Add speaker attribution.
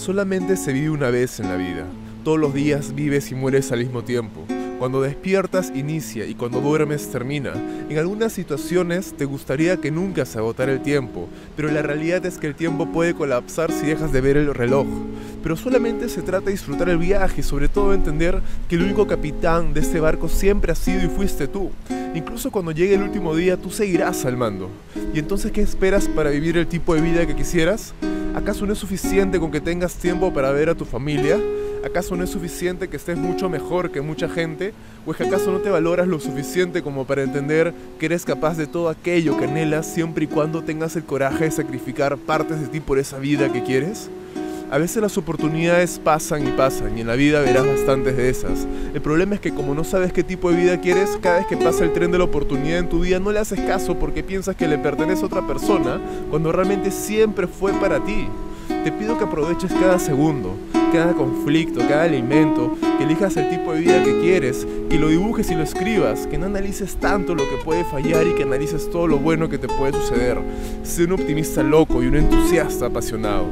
Speaker 1: Solamente se vive una vez en la vida. Todos los días vives y mueres al mismo tiempo. Cuando despiertas inicia y cuando duermes termina. En algunas situaciones te gustaría que nunca se agotara el tiempo, pero la realidad es que el tiempo puede colapsar si dejas de ver el reloj. Pero solamente se trata de disfrutar el viaje y sobre todo entender que el único capitán de este barco siempre ha sido y fuiste tú. Incluso cuando llegue el último día tú seguirás al mando. ¿Y entonces qué esperas para vivir el tipo de vida que quisieras? ¿Acaso no es suficiente con que tengas tiempo para ver a tu familia? ¿Acaso no es suficiente que estés mucho mejor que mucha gente? ¿O es que acaso no te valoras lo suficiente como para entender que eres capaz de todo aquello que anhelas siempre y cuando tengas el coraje de sacrificar partes de ti por esa vida que quieres? A veces las oportunidades pasan y pasan y en la vida verás bastantes de esas. El problema es que como no sabes qué tipo de vida quieres, cada vez que pasa el tren de la oportunidad en tu vida no le haces caso porque piensas que le pertenece a otra persona cuando realmente siempre fue para ti. Te pido que aproveches cada segundo, cada conflicto, cada alimento, que elijas el tipo de vida que quieres, que lo dibujes y lo escribas, que no analices tanto lo que puede fallar y que analices todo lo bueno que te puede suceder. Sé un optimista loco y un entusiasta apasionado.